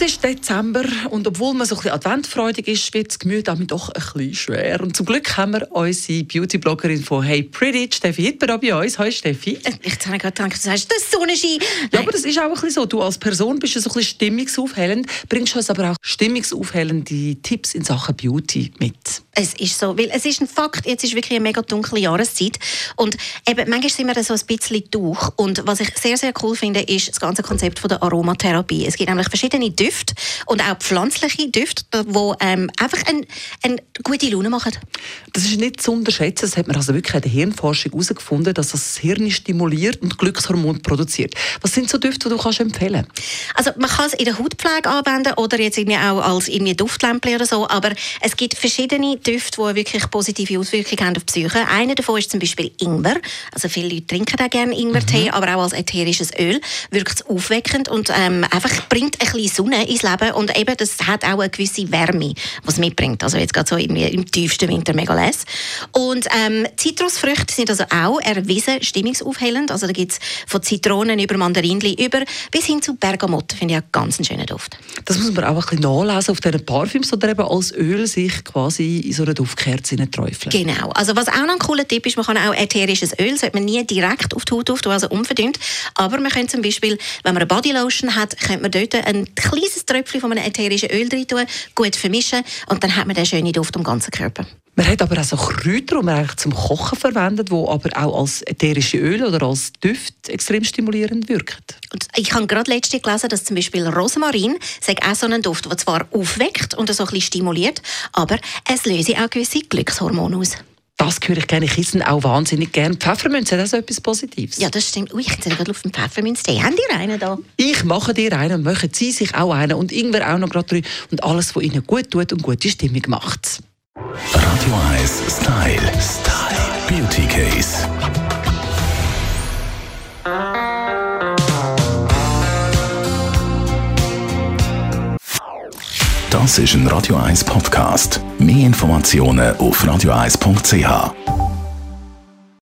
Es ist Dezember und obwohl man so ein bisschen adventfreudig ist, wird das Gemüt damit doch ein bisschen schwer. Und zum Glück haben wir unsere Beauty-Bloggerin von Hey Pretty, Steffi Hitler, bei uns. Hallo Steffi. Ich habe gerade gedacht, du sagst, das Sonnenschein. Ja, aber das ist auch ein bisschen so. Du als Person bist ja so ein bisschen stimmungsaufhellend, bringst uns aber auch stimmungsaufhellende Tipps in Sachen Beauty mit. Es ist so, weil es ist ein Fakt, jetzt ist wirklich eine mega dunkle Jahreszeit und eben, manchmal sind wir so ein bisschen durch und was ich sehr, sehr cool finde, ist das ganze Konzept von der Aromatherapie. Es gibt nämlich verschiedene Düfte und auch pflanzliche Düfte, die ähm, einfach eine ein gute Laune machen. Das ist nicht zu unterschätzen, das hat man also wirklich in der Hirnforschung herausgefunden, dass das Hirn stimuliert und Glückshormone produziert. Was sind so Düfte, die du kannst empfehlen Also man kann es in der Hautpflege anwenden oder jetzt irgendwie auch als irgendwie Duftlämpchen oder so, aber es gibt verschiedene Düfte, die wirklich positive Auswirkungen haben auf die Psyche. Einer davon ist zum Beispiel Ingwer. Also viele Leute trinken auch gerne Ingwertee, mhm. aber auch als ätherisches Öl wirkt es aufweckend und ähm, einfach bringt ein bisschen Sonne ins Leben und eben das hat auch eine gewisse Wärme, was mitbringt. Also jetzt gerade so irgendwie im tiefsten Winter mega les. Und ähm, Zitrusfrüchte sind also auch erwiesen stimmungsaufhellend. Also da gibt es von Zitronen über Mandarinli über bis hin zu Bergamotte, finde ich auch ganz einen schönen Duft. Das muss man auch ein bisschen nachlesen auf diesen Parfüms oder eben als Öl sich quasi in so eine Duftkerze träufeln. Genau. Also was auch noch ein cooler Tipp ist, man kann auch ätherisches Öl, sollte man nie direkt auf die Haut auftun, also unverdünnt. Aber man könnte zum Beispiel, wenn man eine Bodylotion hat, könnte man dort ein kleines Tröpfchen von einem ätherischen Öl drin tun, gut vermischen und dann hat man den schönen Duft am ganzen Körper. Man hat aber auch so Kräuter, die man eigentlich zum Kochen verwendet, die aber auch als ätherische Öle oder als Düft extrem stimulierend wirken. Und ich habe gerade letztens gelesen, dass zum Beispiel Rosmarin auch so einen Duft, der zwar aufweckt und so ein bisschen stimuliert, aber es löse auch gewisse Glückshormone aus. Das höre ich gerne. Kissen auch wahnsinnig gerne. Pfefferminz, hat das etwas Positives? Ja, das stimmt. Ui, ich bin gerade auf den Pfefferminztee. Haben die einen da? Ich mache dir einen und machen Sie sich auch einen und irgendwer auch noch gerade drin. Und alles, was Ihnen gut tut und gute Stimmung macht. Radio 1 Style. Style. Beauty Case. Das ist ein Radio 1 Podcast. Mehr Informationen auf radio1.ch.